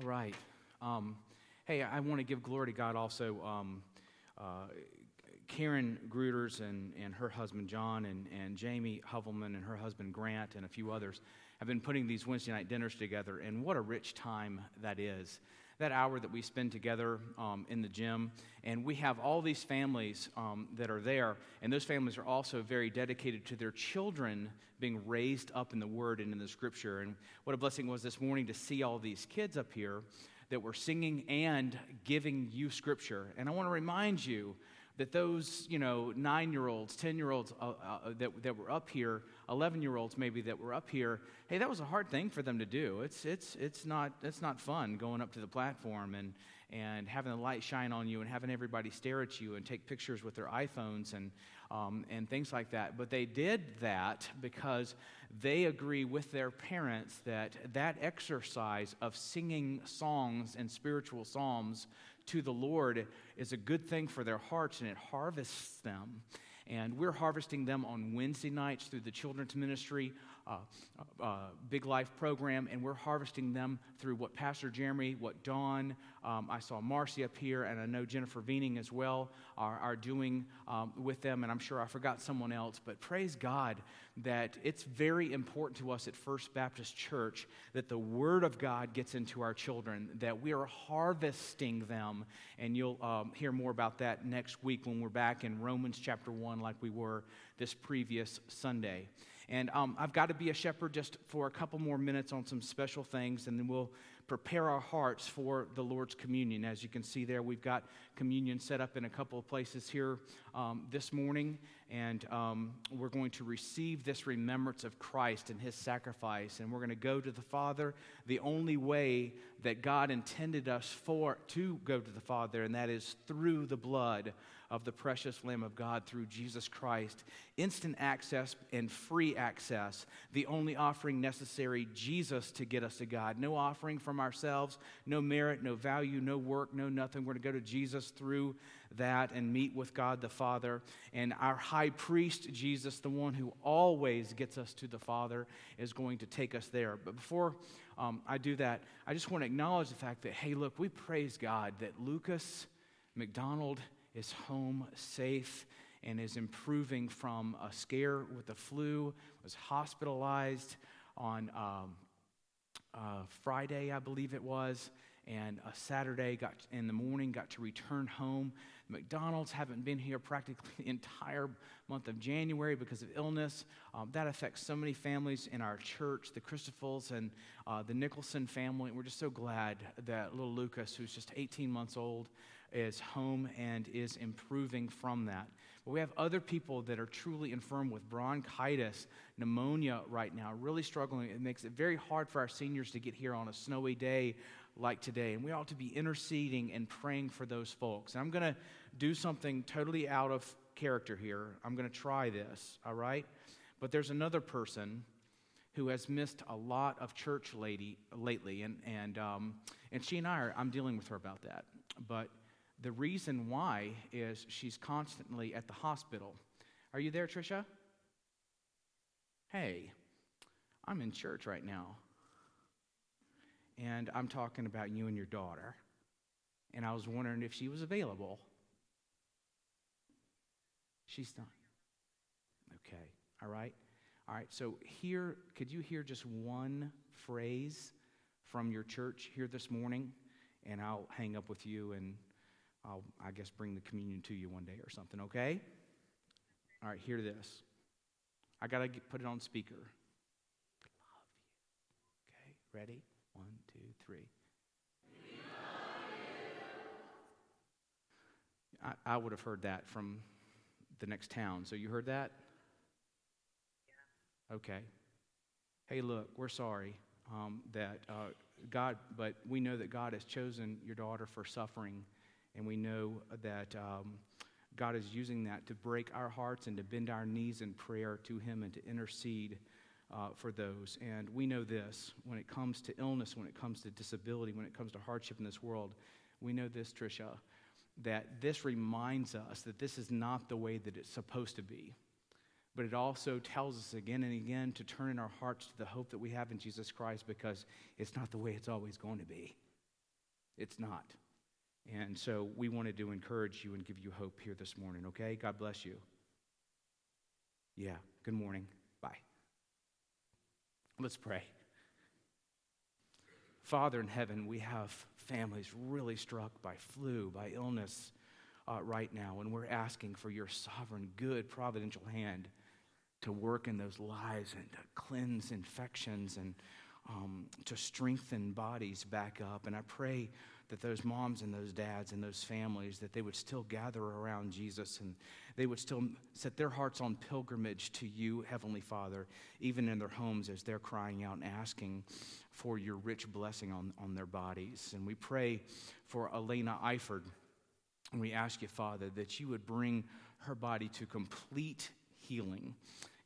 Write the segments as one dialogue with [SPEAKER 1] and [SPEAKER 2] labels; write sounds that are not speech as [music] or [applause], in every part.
[SPEAKER 1] All right. Um, hey, I want to give glory to God also. Um, uh, Karen Gruters and, and her husband John and, and Jamie Hovelman and her husband Grant and a few others have been putting these Wednesday night dinners together, and what a rich time that is. That hour that we spend together um, in the gym, and we have all these families um, that are there, and those families are also very dedicated to their children being raised up in the Word and in the Scripture. And what a blessing was this morning to see all these kids up here that were singing and giving you Scripture. And I want to remind you that those, you know, nine year olds, 10 year olds uh, uh, that, that were up here, 11 year olds maybe that were up here, hey, that was a hard thing for them to do. It's, it's, it's, not, it's not fun going up to the platform and, and having the light shine on you and having everybody stare at you and take pictures with their iPhones and, um, and things like that. But they did that because they agree with their parents that that exercise of singing songs and spiritual psalms to the Lord is a good thing for their hearts and it harvests them. And we're harvesting them on Wednesday nights through the children's ministry Big Life program, and we're harvesting them through what Pastor Jeremy, what Dawn, um, I saw Marcy up here, and I know Jennifer Veening as well are, are doing um, with them, and I'm sure I forgot someone else, but praise God that it's very important to us at First Baptist Church that the Word of God gets into our children, that we are harvesting them, and you'll um, hear more about that next week when we're back in Romans chapter 1, like we were this previous Sunday. And um, I've got to be a shepherd just for a couple more minutes on some special things, and then we'll prepare our hearts for the Lord's communion. As you can see there, we've got communion set up in a couple of places here um, this morning, and um, we're going to receive this remembrance of Christ and his sacrifice, and we're going to go to the Father the only way that God intended us for to go to the Father, and that is through the blood of the precious Lamb of God through Jesus Christ. Instant access and free access, the only offering necessary, Jesus to get us to God. No offering from ourselves, no merit, no value, no work, no nothing. We're going to go to Jesus through that and meet with God the Father. And our high priest, Jesus, the one who always gets us to the Father, is going to take us there. But before um, I do that, I just want to acknowledge the fact that, hey, look, we praise God that Lucas McDonald is home safe and is improving from a scare with the flu, was hospitalized on um, uh, Friday, I believe it was, and a Saturday got in the morning got to return home. McDonald's haven't been here practically [laughs] the entire month of January because of illness. Um, that affects so many families in our church, the Christophels and uh, the Nicholson family. We're just so glad that little Lucas, who's just 18 months old, is home and is improving from that. But we have other people that are truly infirm with bronchitis, pneumonia right now, really struggling. It makes it very hard for our seniors to get here on a snowy day like today. And we ought to be interceding and praying for those folks. And I'm going to do something totally out of character here. I'm going to try this, all right? But there's another person who has missed a lot of church lady, lately, and, and, um, and she and I are, I'm dealing with her about that. But the reason why is she's constantly at the hospital. Are you there, Trisha? Hey, I'm in church right now. And I'm talking about you and your daughter. And I was wondering if she was available. She's not. Okay. All right. All right. So here, could you hear just one phrase from your church here this morning? And I'll hang up with you and I'll, I guess, bring the communion to you one day or something, okay? All right, hear this. I got to put it on speaker. Love you. Okay, ready? One, two, three. I, I would have heard that from the next town. So you heard that? Yeah. Okay. Hey, look, we're sorry um, that uh, God, but we know that God has chosen your daughter for suffering and we know that um, God is using that to break our hearts and to bend our knees in prayer to Him and to intercede uh, for those. And we know this when it comes to illness, when it comes to disability, when it comes to hardship in this world, we know this, Tricia, that this reminds us that this is not the way that it's supposed to be. But it also tells us again and again to turn in our hearts to the hope that we have in Jesus Christ because it's not the way it's always going to be. It's not. And so we wanted to encourage you and give you hope here this morning, okay? God bless you. Yeah, good morning. Bye. Let's pray. Father in heaven, we have families really struck by flu, by illness uh, right now, and we're asking for your sovereign, good, providential hand to work in those lives and to cleanse infections and um, to strengthen bodies back up. And I pray that those moms and those dads and those families that they would still gather around Jesus and they would still set their hearts on pilgrimage to you heavenly father even in their homes as they're crying out and asking for your rich blessing on, on their bodies and we pray for elena eifert and we ask you father that you would bring her body to complete healing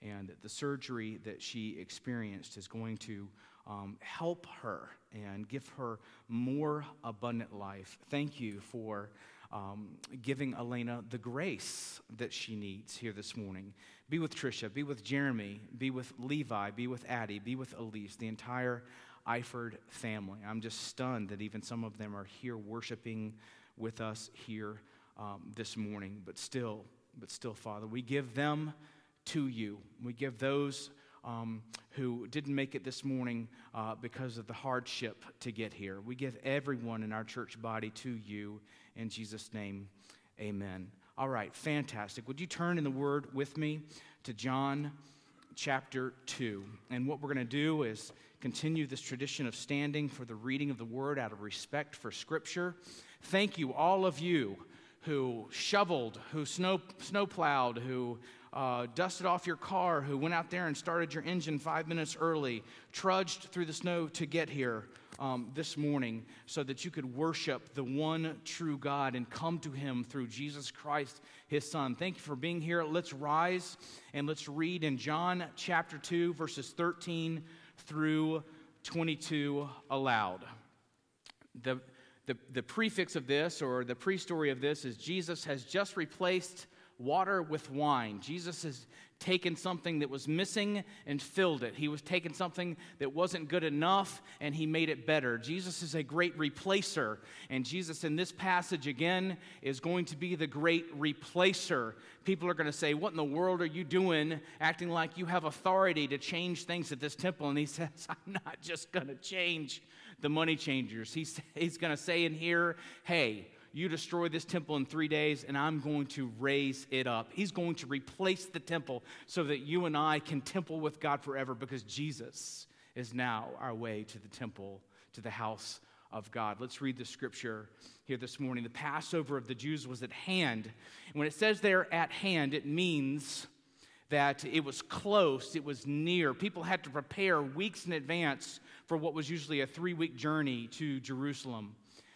[SPEAKER 1] and that the surgery that she experienced is going to um, help her and give her more abundant life. Thank you for um, giving Elena the grace that she needs here this morning. Be with Trisha, be with Jeremy, be with Levi, be with Addie, be with Elise, the entire Eifert family. I'm just stunned that even some of them are here worshiping with us here um, this morning. But still, but still, Father, we give them to you. We give those um, who didn't make it this morning uh, because of the hardship to get here. We give everyone in our church body to you. In Jesus' name, amen. All right, fantastic. Would you turn in the word with me to John chapter 2? And what we're going to do is continue this tradition of standing for the reading of the word out of respect for Scripture. Thank you, all of you who shoveled, who snow, snow plowed, who uh, dusted off your car, who went out there and started your engine five minutes early, trudged through the snow to get here um, this morning so that you could worship the one true God and come to Him through Jesus Christ, His Son. Thank you for being here. Let's rise and let's read in John chapter 2, verses 13 through 22 aloud. The, the, the prefix of this, or the pre story of this, is Jesus has just replaced water with wine. Jesus has taken something that was missing and filled it. He was taking something that wasn't good enough and he made it better. Jesus is a great replacer. And Jesus, in this passage again, is going to be the great replacer. People are going to say, What in the world are you doing acting like you have authority to change things at this temple? And he [laughs] says, I'm not just going to change the money changers. He's, he's going to say in here, Hey, you destroy this temple in three days, and I'm going to raise it up. He's going to replace the temple so that you and I can temple with God forever because Jesus is now our way to the temple, to the house of God. Let's read the scripture here this morning. The Passover of the Jews was at hand. And when it says they're at hand, it means that it was close, it was near. People had to prepare weeks in advance for what was usually a three week journey to Jerusalem.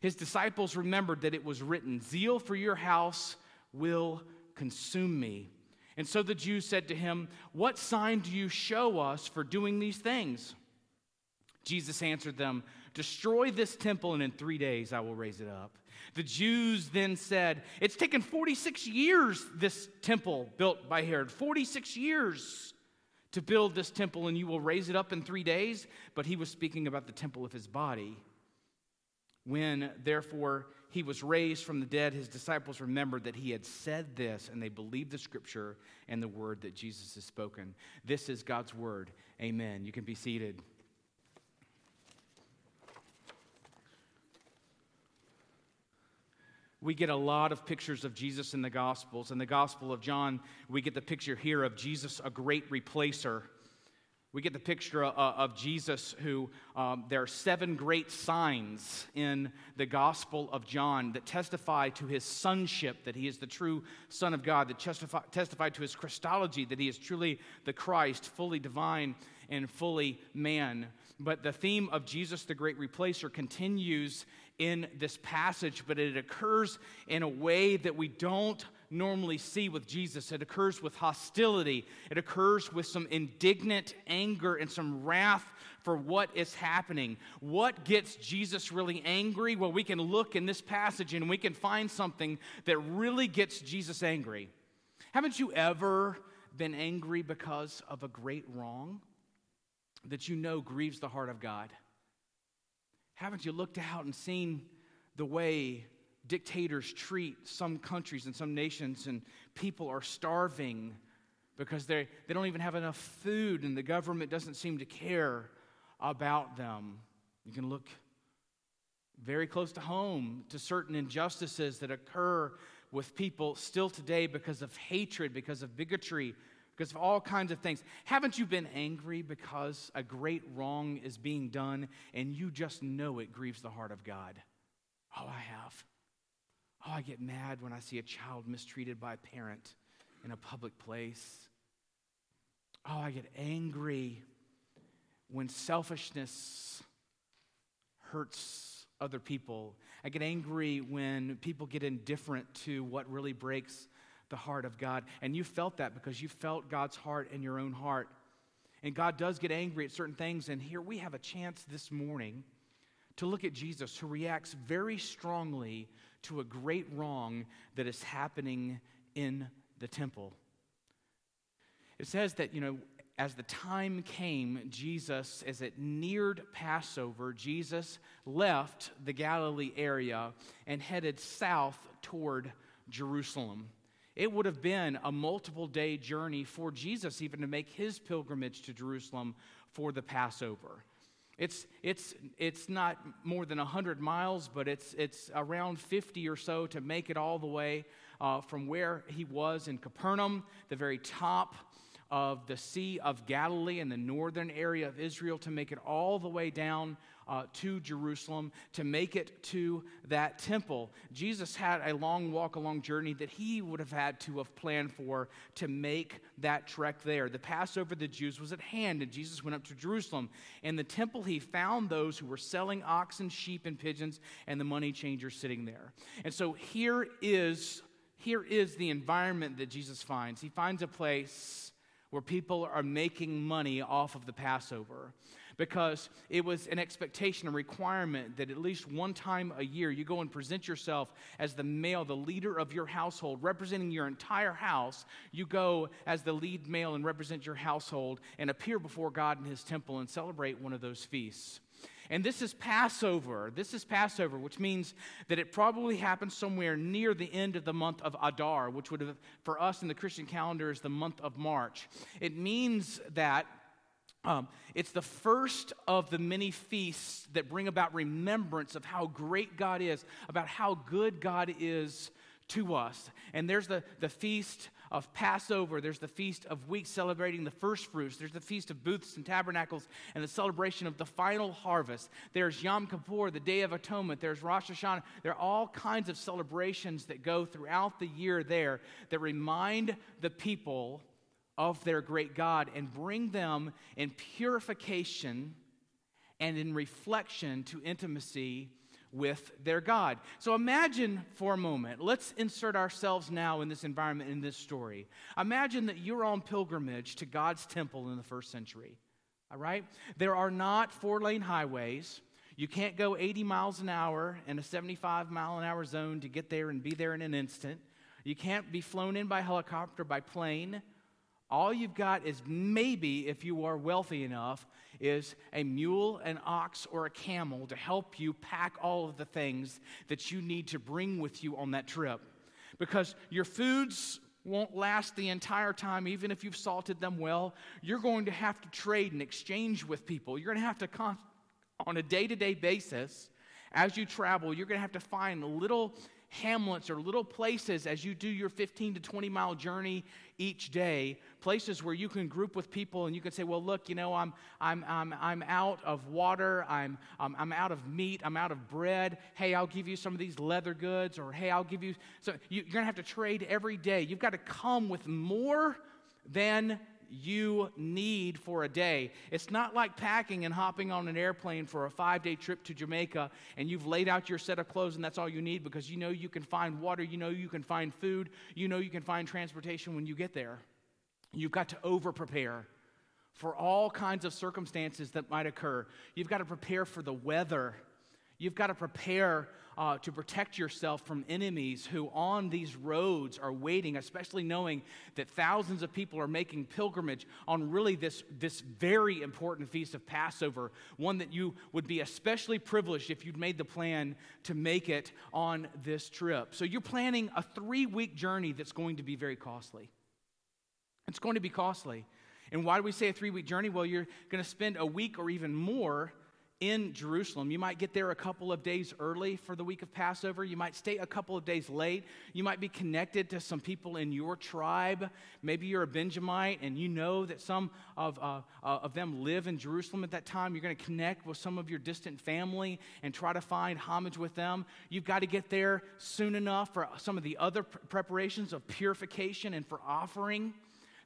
[SPEAKER 1] His disciples remembered that it was written, Zeal for your house will consume me. And so the Jews said to him, What sign do you show us for doing these things? Jesus answered them, Destroy this temple, and in three days I will raise it up. The Jews then said, It's taken 46 years, this temple built by Herod, 46 years to build this temple, and you will raise it up in three days. But he was speaking about the temple of his body. When, therefore, he was raised from the dead, his disciples remembered that he had said this, and they believed the scripture and the word that Jesus has spoken. This is God's word. Amen. You can be seated. We get a lot of pictures of Jesus in the Gospels. In the Gospel of John, we get the picture here of Jesus, a great replacer. We get the picture uh, of Jesus, who um, there are seven great signs in the Gospel of John that testify to his sonship, that he is the true Son of God, that testify, testify to his Christology, that he is truly the Christ, fully divine and fully man. But the theme of Jesus, the great replacer, continues in this passage, but it occurs in a way that we don't normally see with Jesus. It occurs with hostility, it occurs with some indignant anger and some wrath for what is happening. What gets Jesus really angry? Well, we can look in this passage and we can find something that really gets Jesus angry. Haven't you ever been angry because of a great wrong that you know grieves the heart of God? Haven't you looked out and seen the way dictators treat some countries and some nations, and people are starving because they, they don't even have enough food, and the government doesn't seem to care about them? You can look very close to home to certain injustices that occur with people still today because of hatred, because of bigotry, because of all kinds of things. Haven't you been angry because a great wrong is being done and you just know it grieves the heart of God? Oh, I have. Oh, I get mad when I see a child mistreated by a parent in a public place. Oh, I get angry when selfishness hurts other people. I get angry when people get indifferent to what really breaks the heart of God. And you felt that because you felt God's heart in your own heart. And God does get angry at certain things. And here we have a chance this morning to look at Jesus, who reacts very strongly to a great wrong that is happening in the temple. It says that, you know, as the time came, Jesus, as it neared Passover, Jesus left the Galilee area and headed south toward Jerusalem. It would have been a multiple day journey for Jesus even to make his pilgrimage to Jerusalem for the Passover. It's, it's, it's not more than 100 miles, but it's, it's around 50 or so to make it all the way uh, from where he was in Capernaum, the very top of the Sea of Galilee in the northern area of Israel, to make it all the way down uh, to Jerusalem to make it to that temple. Jesus had a long walk, a long journey that he would have had to have planned for to make that trek there. The Passover of the Jews was at hand, and Jesus went up to Jerusalem. In the temple, he found those who were selling oxen, sheep, and pigeons, and the money changers sitting there. And so here is here is the environment that Jesus finds. He finds a place where people are making money off of the Passover because it was an expectation, a requirement that at least one time a year you go and present yourself as the male, the leader of your household, representing your entire house. You go as the lead male and represent your household and appear before God in his temple and celebrate one of those feasts. And this is Passover. This is Passover, which means that it probably happened somewhere near the end of the month of Adar, which would have, for us in the Christian calendar, is the month of March. It means that um, it's the first of the many feasts that bring about remembrance of how great God is, about how good God is to us. And there's the, the feast of Passover, there's the feast of weeks celebrating the first fruits, there's the feast of booths and tabernacles, and the celebration of the final harvest. There's Yom Kippur, the Day of Atonement, there's Rosh Hashanah. There are all kinds of celebrations that go throughout the year there that remind the people of their great God and bring them in purification and in reflection to intimacy with their God. So imagine for a moment, let's insert ourselves now in this environment, in this story. Imagine that you're on pilgrimage to God's temple in the first century. All right? There are not four lane highways. You can't go 80 miles an hour in a 75 mile an hour zone to get there and be there in an instant. You can't be flown in by helicopter, by plane. All you've got is maybe, if you are wealthy enough, is a mule, an ox, or a camel to help you pack all of the things that you need to bring with you on that trip. Because your foods won't last the entire time, even if you've salted them well. You're going to have to trade and exchange with people. You're going to have to, con- on a day to day basis, as you travel, you're going to have to find little hamlets or little places as you do your 15 to 20 mile journey each day, places where you can group with people and you can say, well, look, you know, I'm, I'm, I'm, I'm out of water, I'm, um, I'm out of meat, I'm out of bread. Hey, I'll give you some of these leather goods, or hey, I'll give you. So you're going to have to trade every day. You've got to come with more than you need for a day. It's not like packing and hopping on an airplane for a five day trip to Jamaica and you've laid out your set of clothes and that's all you need because you know you can find water, you know you can find food, you know you can find transportation when you get there. You've got to over prepare for all kinds of circumstances that might occur. You've got to prepare for the weather. You've got to prepare uh, to protect yourself from enemies who on these roads are waiting, especially knowing that thousands of people are making pilgrimage on really this, this very important feast of Passover, one that you would be especially privileged if you'd made the plan to make it on this trip. So you're planning a three week journey that's going to be very costly. It's going to be costly. And why do we say a three week journey? Well, you're going to spend a week or even more in Jerusalem. You might get there a couple of days early for the week of Passover. You might stay a couple of days late. You might be connected to some people in your tribe. Maybe you're a Benjamite and you know that some of, uh, uh, of them live in Jerusalem at that time. You're going to connect with some of your distant family and try to find homage with them. You've got to get there soon enough for some of the other preparations of purification and for offering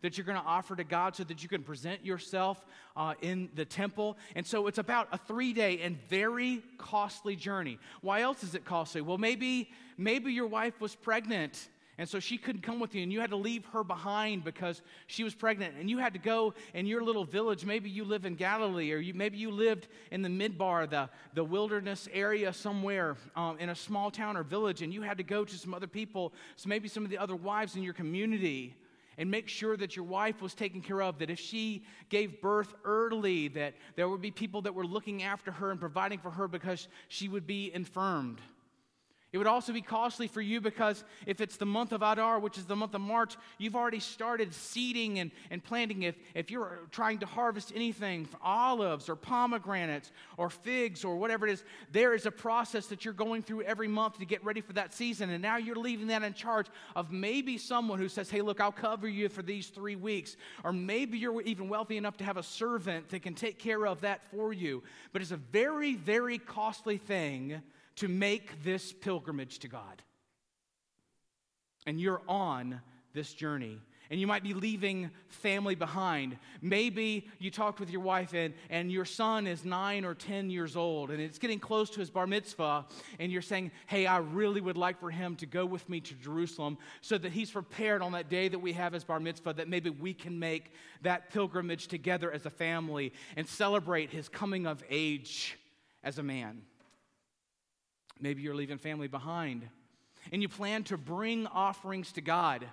[SPEAKER 1] that you're going to offer to God so that you can present yourself uh, in the temple. And so it's about a three day and very costly journey. Why else is it costly? Well, maybe, maybe your wife was pregnant. And so she couldn't come with you, and you had to leave her behind because she was pregnant. And you had to go in your little village. Maybe you live in Galilee, or you, maybe you lived in the midbar, the, the wilderness area somewhere um, in a small town or village, and you had to go to some other people, so maybe some of the other wives in your community and make sure that your wife was taken care of, that if she gave birth early, that there would be people that were looking after her and providing for her because she would be infirmed. It would also be costly for you because if it's the month of Adar, which is the month of March, you've already started seeding and, and planting. If, if you're trying to harvest anything, olives or pomegranates or figs or whatever it is, there is a process that you're going through every month to get ready for that season. And now you're leaving that in charge of maybe someone who says, hey, look, I'll cover you for these three weeks. Or maybe you're even wealthy enough to have a servant that can take care of that for you. But it's a very, very costly thing to make this pilgrimage to God. And you're on this journey. And you might be leaving family behind. Maybe you talked with your wife and, and your son is nine or 10 years old and it's getting close to his bar mitzvah. And you're saying, Hey, I really would like for him to go with me to Jerusalem so that he's prepared on that day that we have his bar mitzvah, that maybe we can make that pilgrimage together as a family and celebrate his coming of age as a man. Maybe you're leaving family behind. And you plan to bring offerings to God.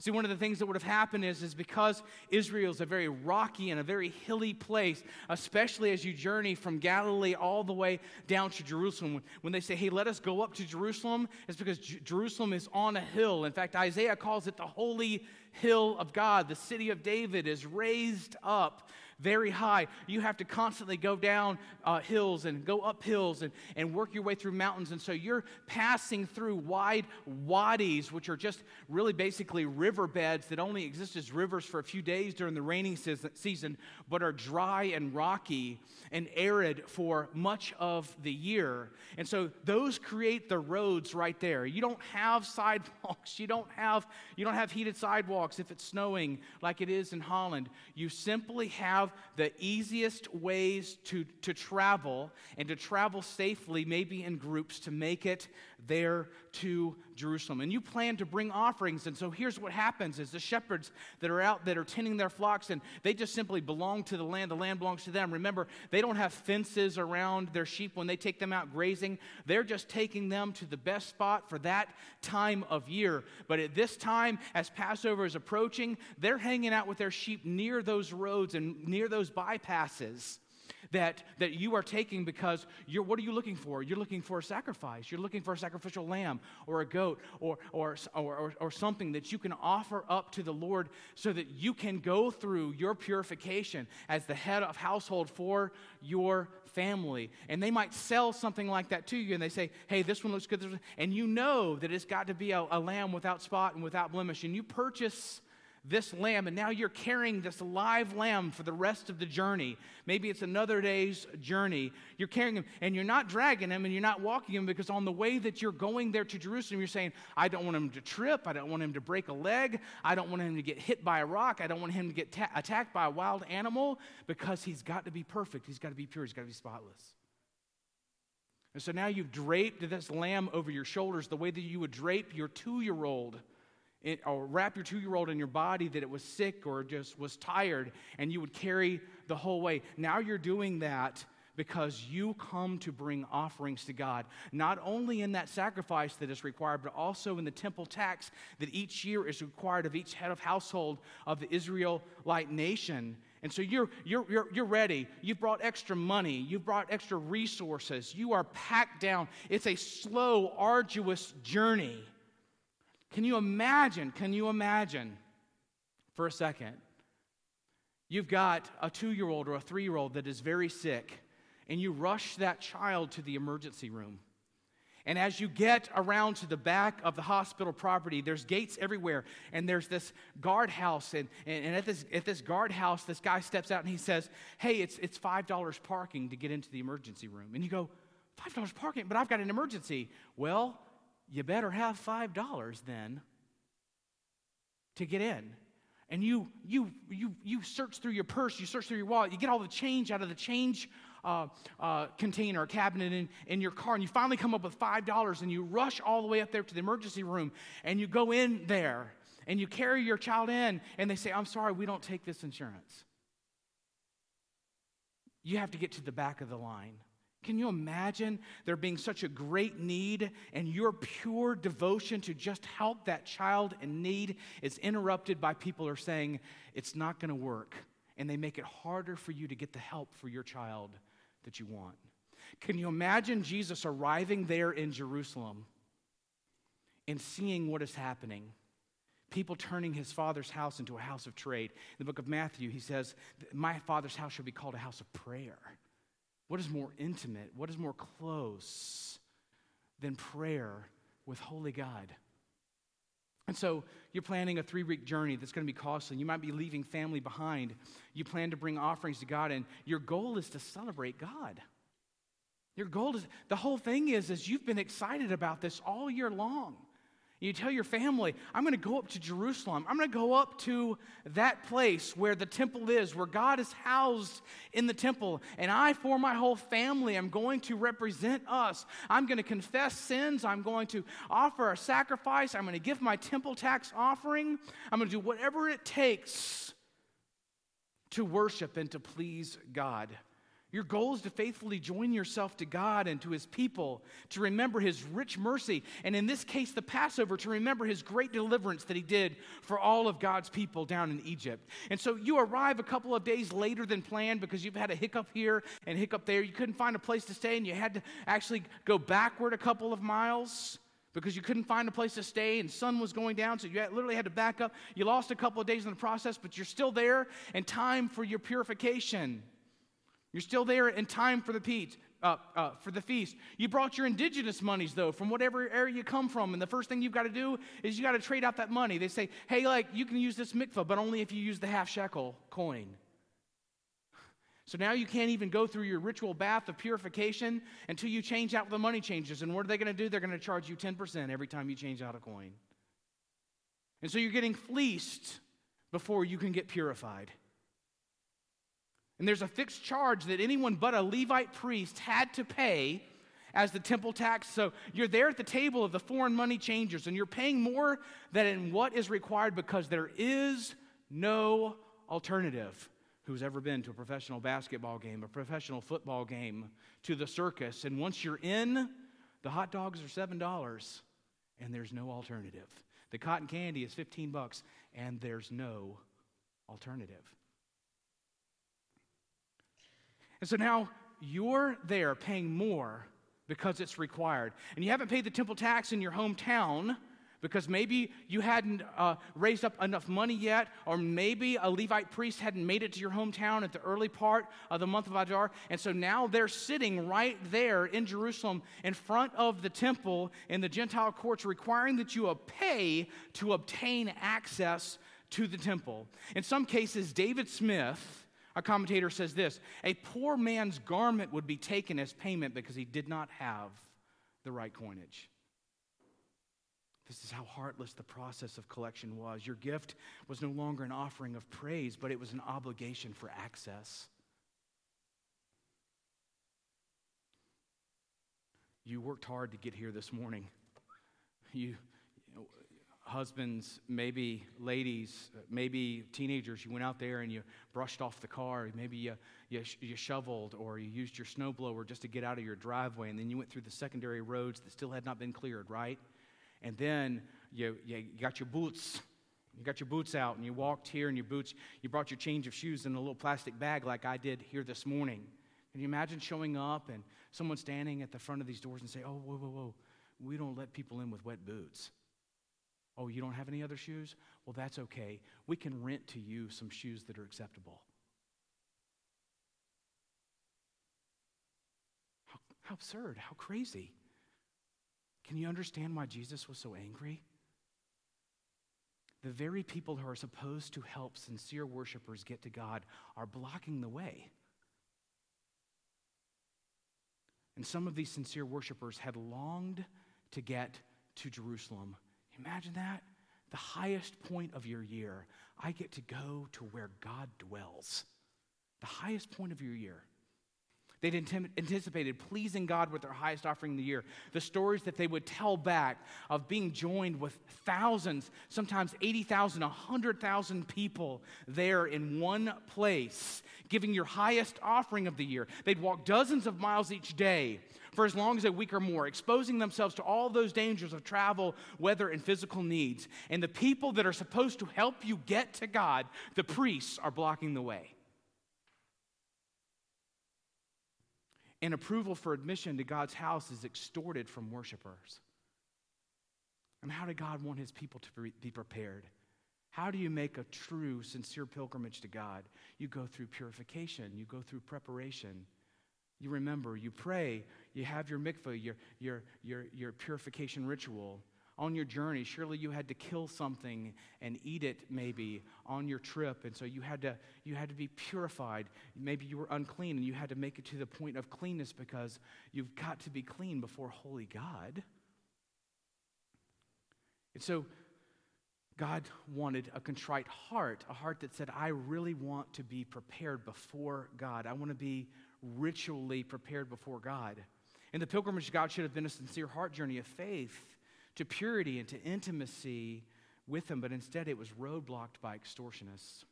[SPEAKER 1] See, one of the things that would have happened is, is because Israel is a very rocky and a very hilly place, especially as you journey from Galilee all the way down to Jerusalem. When they say, hey, let us go up to Jerusalem, it's because J- Jerusalem is on a hill. In fact, Isaiah calls it the holy hill of God. The city of David is raised up very high. You have to constantly go down uh, hills and go up hills and, and work your way through mountains. And so you're passing through wide wadis, which are just really basically riverbeds that only exist as rivers for a few days during the rainy season, but are dry and rocky and arid for much of the year. And so those create the roads right there. You don't have [laughs] sidewalks. You don't have, you don't have heated sidewalks if it's snowing like it is in Holland. You simply have have the easiest ways to, to travel and to travel safely, maybe in groups, to make it there to Jerusalem. And you plan to bring offerings. And so here's what happens is the shepherds that are out that are tending their flocks and they just simply belong to the land. The land belongs to them. Remember, they don't have fences around their sheep when they take them out grazing. They're just taking them to the best spot for that time of year. But at this time, as Passover is approaching, they're hanging out with their sheep near those roads and near those bypasses that, that you are taking because you're, what are you looking for? You're looking for a sacrifice. You're looking for a sacrificial lamb or a goat or, or, or, or, or something that you can offer up to the Lord so that you can go through your purification as the head of household for your family. And they might sell something like that to you and they say, hey, this one looks good. And you know that it's got to be a, a lamb without spot and without blemish. And you purchase this lamb, and now you're carrying this live lamb for the rest of the journey. Maybe it's another day's journey. You're carrying him, and you're not dragging him, and you're not walking him because on the way that you're going there to Jerusalem, you're saying, I don't want him to trip. I don't want him to break a leg. I don't want him to get hit by a rock. I don't want him to get ta- attacked by a wild animal because he's got to be perfect. He's got to be pure. He's got to be spotless. And so now you've draped this lamb over your shoulders the way that you would drape your two year old it, or wrap your two year old in your body that it was sick or just was tired and you would carry the whole way. Now you're doing that because you come to bring offerings to God, not only in that sacrifice that is required, but also in the temple tax that each year is required of each head of household of the Israelite nation. And so you're, you're, you're, you're ready. You've brought extra money. You've brought extra resources. You are packed down. It's a slow, arduous journey. Can you imagine? Can you imagine for a second? You've got a two year old or a three year old that is very sick, and you rush that child to the emergency room. And as you get around to the back of the hospital property, there's gates everywhere, and there's this guardhouse. And, and, and at, this, at this guardhouse, this guy steps out and he says, Hey, it's, it's $5 parking to get into the emergency room. And you go, $5 parking? But I've got an emergency. Well, you better have $5 then to get in. And you, you, you, you search through your purse, you search through your wallet, you get all the change out of the change uh, uh, container, cabinet in, in your car, and you finally come up with $5 and you rush all the way up there to the emergency room and you go in there and you carry your child in and they say, I'm sorry, we don't take this insurance. You have to get to the back of the line. Can you imagine there being such a great need and your pure devotion to just help that child in need is interrupted by people who are saying it's not going to work and they make it harder for you to get the help for your child that you want? Can you imagine Jesus arriving there in Jerusalem and seeing what is happening? People turning his father's house into a house of trade. In the book of Matthew, he says, My father's house shall be called a house of prayer. What is more intimate? What is more close than prayer with Holy God? And so you're planning a three week journey that's going to be costly. You might be leaving family behind. You plan to bring offerings to God, and your goal is to celebrate God. Your goal is the whole thing is, is you've been excited about this all year long. You tell your family, I'm going to go up to Jerusalem. I'm going to go up to that place where the temple is, where God is housed in the temple. And I, for my whole family, am going to represent us. I'm going to confess sins. I'm going to offer a sacrifice. I'm going to give my temple tax offering. I'm going to do whatever it takes to worship and to please God. Your goal is to faithfully join yourself to God and to His people, to remember His rich mercy, and in this case, the Passover, to remember His great deliverance that He did for all of God's people down in Egypt. And so you arrive a couple of days later than planned because you've had a hiccup here and hiccup there. You couldn't find a place to stay, and you had to actually go backward a couple of miles because you couldn't find a place to stay and sun was going down so you literally had to back up you lost a couple of days in the process but you're still there and time for your purification you're still there in time for the. Uh, uh, for the feast. You brought your indigenous monies, though, from whatever area you come from. And the first thing you've got to do is you got to trade out that money. They say, hey, like, you can use this mikvah, but only if you use the half shekel coin. So now you can't even go through your ritual bath of purification until you change out the money changes. And what are they going to do? They're going to charge you 10% every time you change out a coin. And so you're getting fleeced before you can get purified. And there's a fixed charge that anyone but a Levite priest had to pay as the temple tax. So you're there at the table of the foreign money changers and you're paying more than what is required because there is no alternative. Who's ever been to a professional basketball game, a professional football game, to the circus? And once you're in, the hot dogs are $7 and there's no alternative. The cotton candy is 15 bucks and there's no alternative. And so now you're there paying more because it's required. And you haven't paid the temple tax in your hometown because maybe you hadn't uh, raised up enough money yet, or maybe a Levite priest hadn't made it to your hometown at the early part of the month of Adar. And so now they're sitting right there in Jerusalem in front of the temple in the Gentile courts, requiring that you pay to obtain access to the temple. In some cases, David Smith, a commentator, says this a poor man's garment would be taken as payment because he did not have the right coinage. This is how heartless the process of collection was. Your gift was no longer an offering of praise, but it was an obligation for access. You worked hard to get here this morning. You, husbands, maybe ladies, maybe teenagers, you went out there and you brushed off the car. Maybe you, you, you shoveled or you used your snowblower just to get out of your driveway, and then you went through the secondary roads that still had not been cleared, right? And then you, you got your boots. You got your boots out and you walked here in your boots. You brought your change of shoes in a little plastic bag like I did here this morning. Can you imagine showing up and someone standing at the front of these doors and say, Oh, whoa, whoa, whoa, we don't let people in with wet boots. Oh, you don't have any other shoes? Well, that's okay. We can rent to you some shoes that are acceptable. How, how absurd, how crazy. Can you understand why Jesus was so angry? The very people who are supposed to help sincere worshipers get to God are blocking the way. And some of these sincere worshipers had longed to get to Jerusalem. Imagine that? The highest point of your year. I get to go to where God dwells. The highest point of your year. They'd anticipated pleasing God with their highest offering of the year. The stories that they would tell back of being joined with thousands, sometimes 80,000, 100,000 people there in one place, giving your highest offering of the year. They'd walk dozens of miles each day for as long as a week or more, exposing themselves to all those dangers of travel, weather, and physical needs. And the people that are supposed to help you get to God, the priests, are blocking the way. And approval for admission to God's house is extorted from worshipers. And how did God want his people to be prepared? How do you make a true, sincere pilgrimage to God? You go through purification, you go through preparation. You remember, you pray, you have your mikvah, your, your, your, your purification ritual on your journey. Surely you had to kill something and eat it maybe on your trip. And so you had to, you had to be purified. Maybe you were unclean and you had to make it to the point of cleanness because you've got to be clean before holy God. And so God wanted a contrite heart, a heart that said, I really want to be prepared before God. I want to be ritually prepared before God. And the pilgrimage God should have been a sincere heart journey of faith to purity and to intimacy with him, but instead it was roadblocked by extortionists.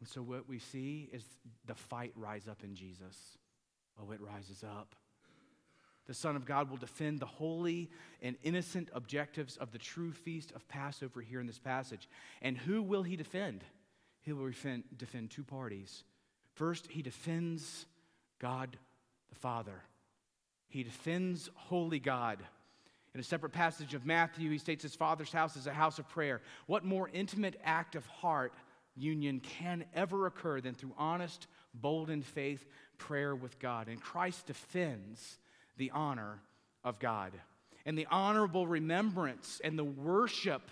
[SPEAKER 1] And so what we see is the fight rise up in Jesus. Oh, it rises up. The Son of God will defend the holy and innocent objectives of the true feast of Passover here in this passage. And who will he defend? He will defend, defend two parties. First, he defends God the Father, he defends holy God. In a separate passage of Matthew, he states his father's house is a house of prayer. What more intimate act of heart union can ever occur than through honest, bold in faith prayer with God? And Christ defends the honor of God and the honorable remembrance and the worship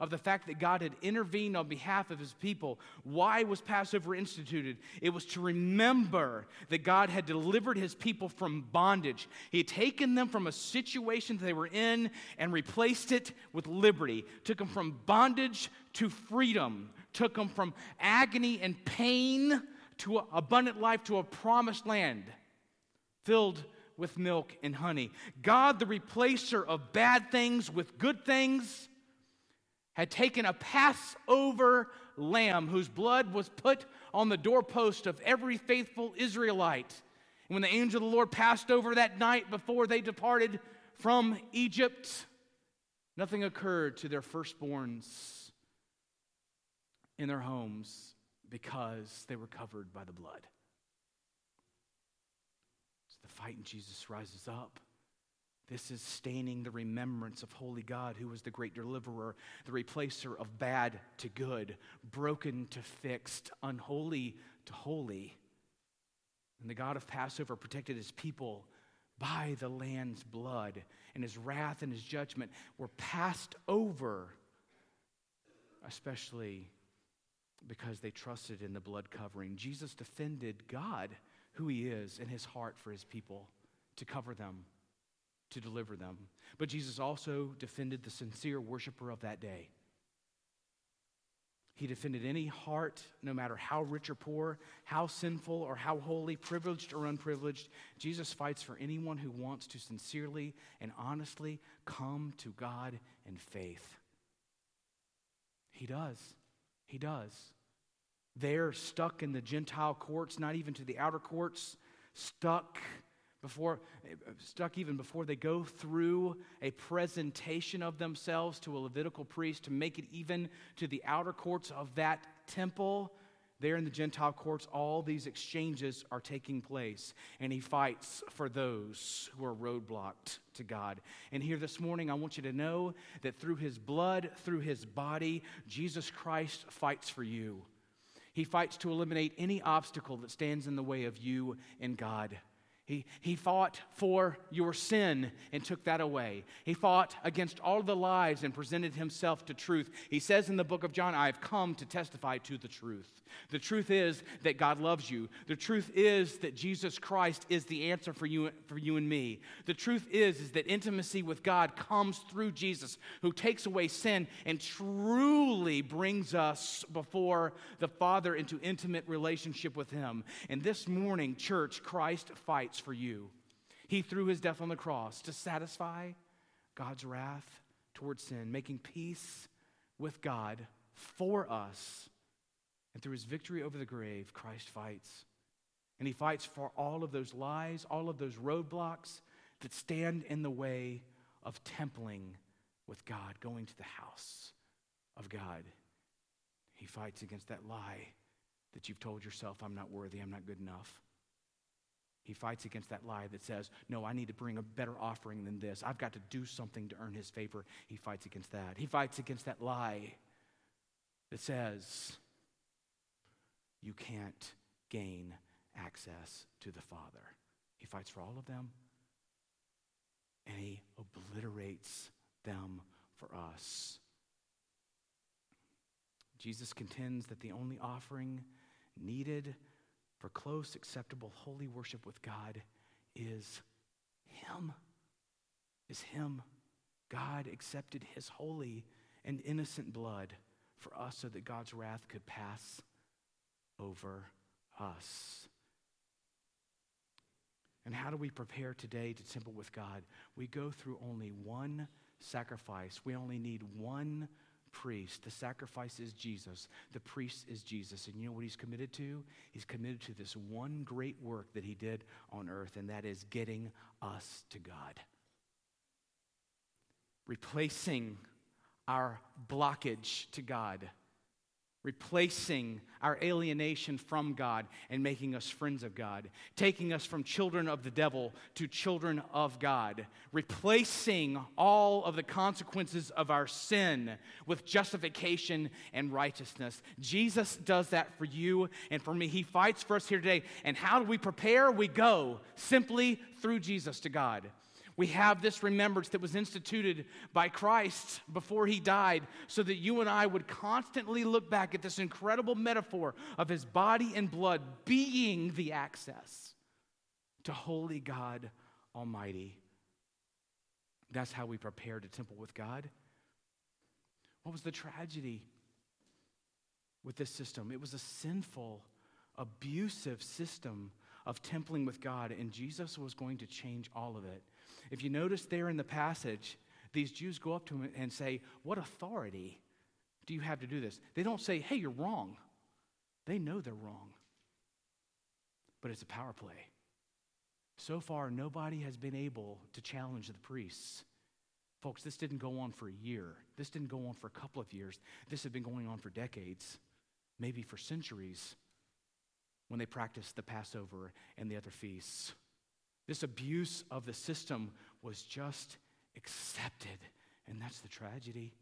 [SPEAKER 1] of the fact that God had intervened on behalf of his people. Why was Passover instituted? It was to remember that God had delivered his people from bondage. He had taken them from a situation they were in and replaced it with liberty, took them from bondage to freedom, took them from agony and pain to abundant life to a promised land filled with milk and honey. God, the replacer of bad things with good things had taken a Passover lamb whose blood was put on the doorpost of every faithful Israelite. And when the angel of the Lord passed over that night before they departed from Egypt, nothing occurred to their firstborns in their homes because they were covered by the blood. So the fight in Jesus rises up. This is staining the remembrance of holy God, who was the great deliverer, the replacer of bad to good, broken to fixed, unholy to holy. And the God of Passover protected his people by the lamb's blood, and his wrath and his judgment were passed over especially because they trusted in the blood covering. Jesus defended God, who he is, and his heart for his people to cover them, to deliver them. But Jesus also defended the sincere worshiper of that day. He defended any heart, no matter how rich or poor, how sinful or how holy, privileged or unprivileged. Jesus fights for anyone who wants to sincerely and honestly come to God in faith. He does. He does. They're stuck in the Gentile courts, not even to the outer courts, stuck before stuck even before they go through a presentation of themselves to a Levitical priest to make it even to the outer courts of that temple. There in the Gentile courts, all these exchanges are taking place, and he fights for those who are roadblocked to God. And here this morning, I want you to know that through his blood, through his body, Jesus Christ fights for you. He fights to eliminate any obstacle that stands in the way of you and God. He, he fought for your sin and took that away. He fought against all the lies and presented himself to truth. He says in the book of John, I have come to testify to the truth. The truth is that God loves you. The truth is that Jesus Christ is the answer for you, for you and me. The truth is, is that intimacy with God comes through Jesus, who takes away sin and truly brings us before the Father into intimate relationship with Him. And this morning, church, Christ fights for you. He through his death on the cross to satisfy God's wrath towards sin, making peace with God for us. And through his victory over the grave, Christ fights. And he fights for all of those lies, all of those roadblocks that stand in the way of templing with God, going to the house of God. He fights against that lie that you've told yourself, I'm not worthy, I'm not good enough. He fights against that lie that says, No, I need to bring a better offering than this. I've got to do something to earn his favor. He fights against that. He fights against that lie that says, You can't gain access to the Father. He fights for all of them, and he obliterates them for us. Jesus contends that the only offering needed for close, acceptable, holy worship with God is Him. Is Him. God accepted His holy and innocent blood for us so that God's wrath could pass over us. And how do we prepare today to temple with God? We go through only one sacrifice. We only need one priest. The sacrifice is Jesus. The priest is Jesus. And you know what he's committed to? He's committed to this one great work that he did on earth, and that is getting us to God. Replacing our blockage to God replacing our alienation from God and making us friends of God, taking us from children of the devil to children of God, replacing all of the consequences of our sin with justification and righteousness. Jesus does that for you and for me. He fights for us here today. And how do we prepare? We go simply through Jesus to God. We have this remembrance that was instituted by Christ before he died so that you and I would constantly look back at this incredible metaphor of his body and blood being the access to holy God Almighty. That's how we prepare to temple with God. What was the tragedy with this system? It was a sinful, abusive system of templing with God, and Jesus was going to change all of it. If you notice there in the passage, these Jews go up to him and say, What authority do you have to do this? They don't say, Hey, you're wrong. They know they're wrong. But it's a power play. So far, nobody has been able to challenge the priests. Folks, this didn't go on for a year. This didn't go on for a couple of years. This had been going on for decades, maybe for centuries, when they practiced the Passover and the other feasts. This abuse of the system was just accepted. And that's the tragedy.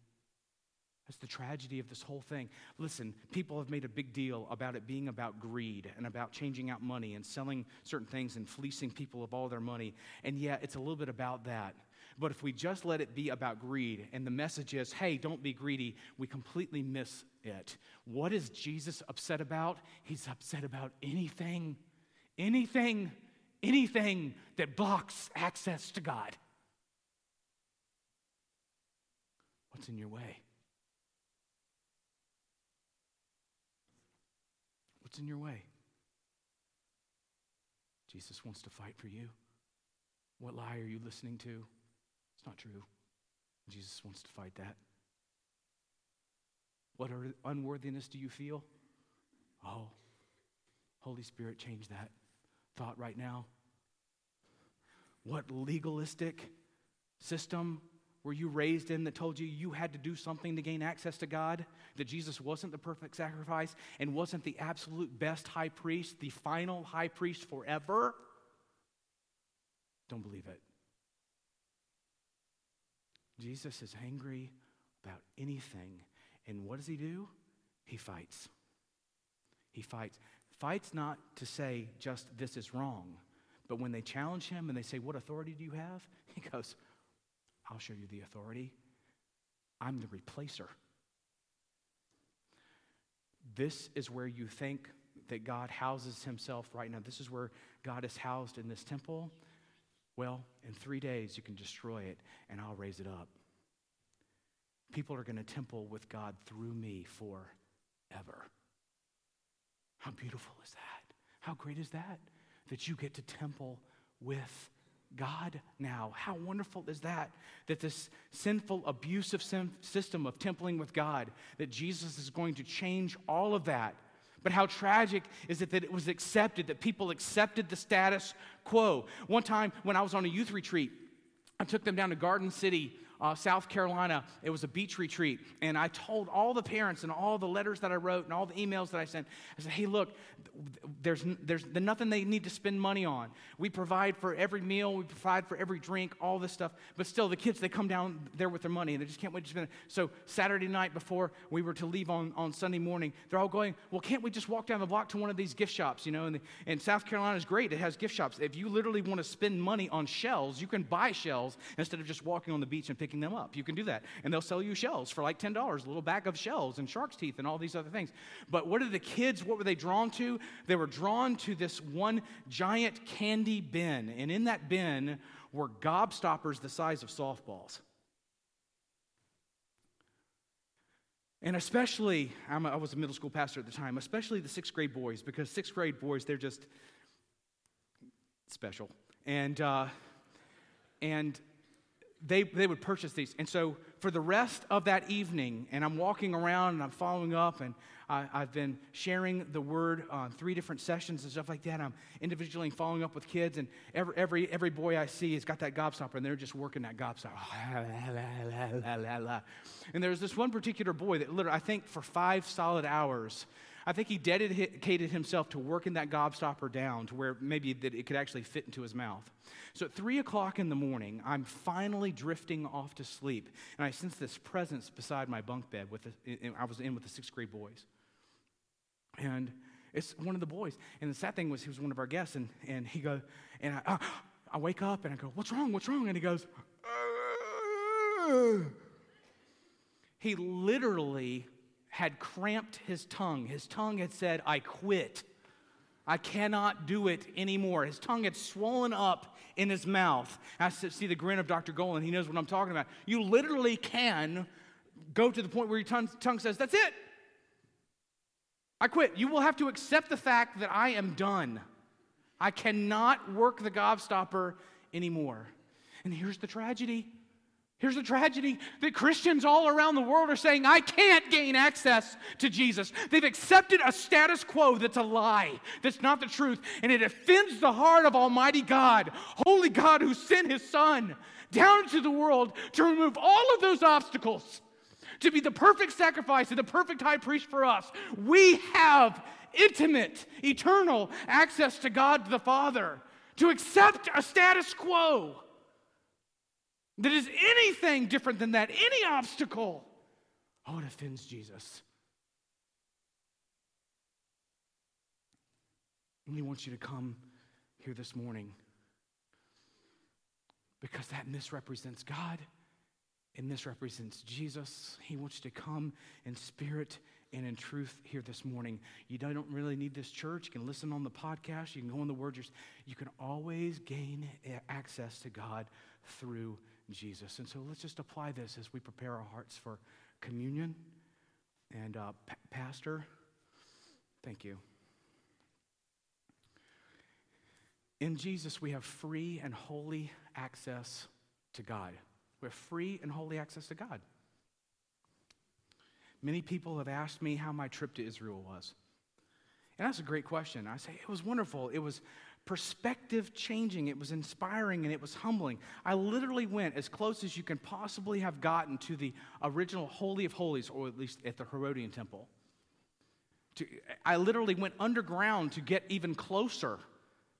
[SPEAKER 1] That's the tragedy of this whole thing. Listen, people have made a big deal about it being about greed and about changing out money and selling certain things and fleecing people of all their money. And yeah, it's a little bit about that. But if we just let it be about greed and the message is, hey, don't be greedy, we completely miss it. What is Jesus upset about? He's upset about anything, anything, anything that blocks access to God. What's in your way? What's in your way? Jesus wants to fight for you. What lie are you listening to? It's not true. Jesus wants to fight that. What unworthiness do you feel? Oh, Holy Spirit, change that thought right now. What legalistic system were you raised in that told you you had to do something to gain access to God? That Jesus wasn't the perfect sacrifice and wasn't the absolute best high priest, the final high priest forever? Don't believe it. Jesus is angry about anything. And what does he do? He fights. He fights. Fights not to say just this is wrong, but when they challenge him and they say, What authority do you have? [laughs] He goes, I'll show you the authority. I'm the replacer. This is where you think that God houses himself right now. This is where God is housed in this temple. Well, in three days, you can destroy it and I'll raise it up. People are going to temple with God through me forever. How beautiful is that? How great is that? That you get to temple with God now. How wonderful is that? That this sinful, abusive system of templing with God, that Jesus is going to change all of that. But how tragic is it that it was accepted, that people accepted the status quo? One time when I was on a youth retreat, I took them down to Garden City uh, South Carolina. It was a beach retreat. And I told all the parents and all the letters that I wrote and all the emails that I sent, I said, hey, look, there's, there's nothing they need to spend money on. We provide for every meal, we provide for every drink, all this stuff. But still, the kids, they come down there with their money and they just can't wait to spend it. So Saturday night before we were to leave on, on Sunday morning, they're all going, well, can't we just walk down the block to one of these gift shops? You know, and, the, and South Carolina is great. It has gift shops. If you literally want to spend money on shells, you can buy shells instead of just walking on the beach and picking them up. You can do that. And they'll sell you shells for like $10, a little bag of shells and shark's teeth and all these other things. But what are the kids, what were they drawn to? They were drawn to this one giant candy bin. And in that bin were gobstoppers the size of softballs. And especially, a, i was a middle school pastor at the time, especially the sixth grade boys, because sixth grade boys, they're just special. And, uh, and they, they would purchase these. And so for the rest of that evening, and I'm walking around and I'm following up, and I, have been sharing the word on three different sessions and stuff like that. I'm individually following up with kids, and every, every, every boy I see has got that gobstopper, and they're just working that gobstopper. [laughs] and there's this one particular boy that literally, I think for five solid hours, I think he dedicated himself to working that gobstopper down to where maybe that it could actually fit into his mouth. So at three o'clock in the morning, I'm finally drifting off to sleep, and I sense this presence beside my bunk bed. With the, I was in with the sixth grade boys, and it's one of the boys. And the sad thing was, he was one of our guests, and, and he goes, and I, uh, I wake up and I go, "What's wrong? What's wrong?" And he goes, uh. he literally had cramped his tongue. His tongue had said, I quit. I cannot do it anymore. His tongue had swollen up in his mouth. I see the grin of Dr. Golan. He knows what I'm talking about. You literally can go to the point where your tongue, tongue says, That's it. I quit. You will have to accept the fact that I am done. I cannot work the gobstopper anymore. And here's the tragedy Here's the tragedy that Christians all around the world are saying, I can't gain access to Jesus. They've accepted a status quo that's a lie, that's not the truth, and it offends the heart of Almighty God, Holy God, who sent His Son down into the world to remove all of those obstacles, to be the perfect sacrifice and the perfect high priest for us. We have intimate, eternal access to God the Father. To accept a status quo that is anything different than that, any obstacle, oh, it offends Jesus. And he wants you to come here this morning because that misrepresents God and misrepresents Jesus. He wants you to come in spirit and in truth here this morning. You don't really need this church. You can listen on the podcast, you can go on the word. You can always gain access to God through Jesus. And so let's just apply this as we prepare our hearts for communion. And, uh, Pastor, thank you. In Jesus, we have free and holy access to God. We have free and holy access to God. Many people have asked me how my trip to Israel was. And that's a great question. I say, it was wonderful. It was perspective changing. It was inspiring and it was humbling. I literally went as close as you can possibly have gotten to the original Holy of Holies, or at least at the Herodian Temple. To, I literally went underground to get even closer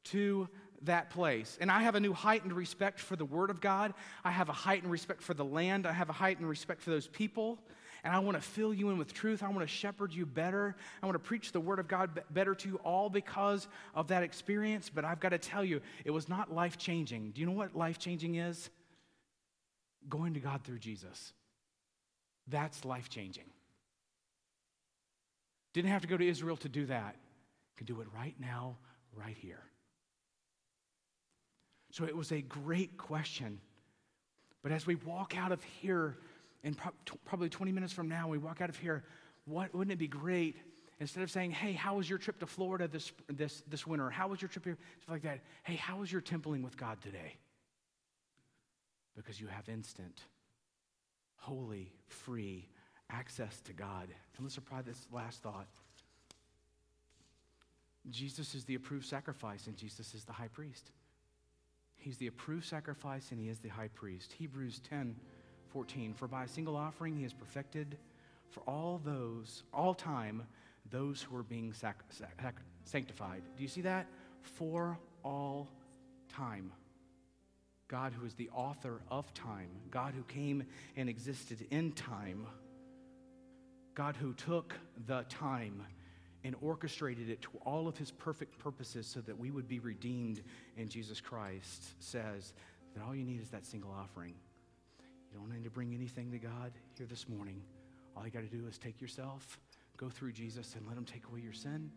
[SPEAKER 1] to that place. And I have a new heightened respect for the Word of God. I have a heightened respect for the land. I have a heightened respect for those people. And I want to fill you in with truth. I want to shepherd you better. I want to preach the Word of God better to you, all because of that experience. But I've got to tell you, it was not life changing. Do you know what life changing is? Going to God through Jesus. That's life changing. Didn't have to go to Israel to do that. Can do it right now, right here. So it was a great question. But as we walk out of here, and pro- t- probably 20 minutes from now, we walk out of here, what, wouldn't it be great instead of saying, hey, how was your trip to Florida this, this, this winter? How was your trip here? Stuff like that. Hey, how was your templing with God today? Because you have instant, holy, free access to God. And let's apply this last thought. Jesus is the approved sacrifice, and Jesus is the high priest. He's the approved sacrifice and he is the high priest. Hebrews 10 14. For by a single offering he has perfected for all those, all time, those who are being sac- sac- sanctified. Do you see that? For all time. God, who is the author of time, God who came and existed in time, God who took the time and orchestrated it to all of his perfect purposes so that we would be redeemed in Jesus Christ, says that all you need is that single offering. You don't need to bring anything to God here this morning. All you got to do is take yourself, go through Jesus, and let him take away your sin.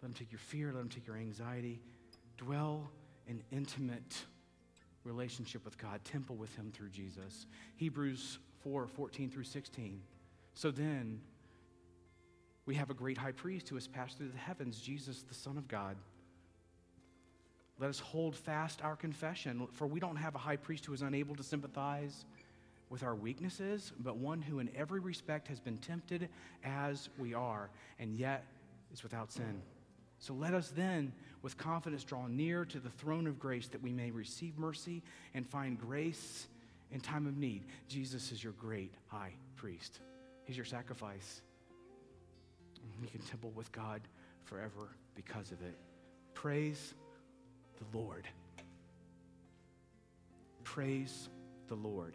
[SPEAKER 1] Let him take your fear, let him take your anxiety. Dwell in intimate relationship with God, temple with him through Jesus. Hebrews 4 14 through 16. So then, we have a great high priest who has passed through the heavens, Jesus, the Son of God. Let us hold fast our confession, for we don't have a high priest who is unable to sympathize with our weaknesses, but one who in every respect has been tempted as we are, and yet is without sin. So let us then, with confidence, draw near to the throne of grace that we may receive mercy and find grace in time of need. Jesus is your great high priest, He's your sacrifice. You can temple with God forever because of it. Praise the Lord. Praise the Lord.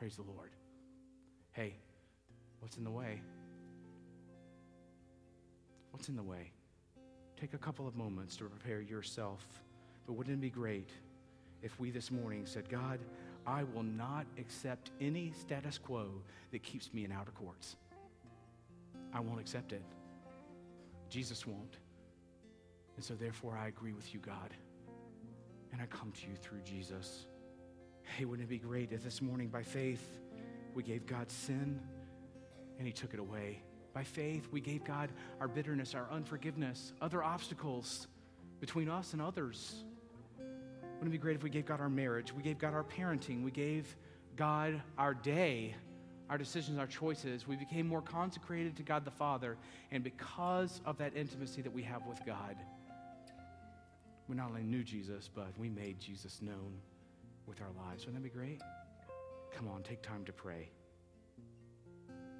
[SPEAKER 1] Praise the Lord. Hey, what's in the way? What's in the way? Take a couple of moments to prepare yourself. But wouldn't it be great if we this morning said, God, I will not accept any status quo that keeps me in outer courts? I won't accept it. Jesus won't. And so, therefore, I agree with you, God. And I come to you through Jesus. Hey, wouldn't it be great if this morning, by faith, we gave God sin and He took it away? By faith, we gave God our bitterness, our unforgiveness, other obstacles between us and others. Wouldn't it be great if we gave God our marriage? We gave God our parenting. We gave God our day our decisions, our choices, we became more consecrated to God the Father. And because of that intimacy that we have with God, we not only knew Jesus, but we made Jesus known with our lives. Wouldn't that be great? Come on, take time to pray.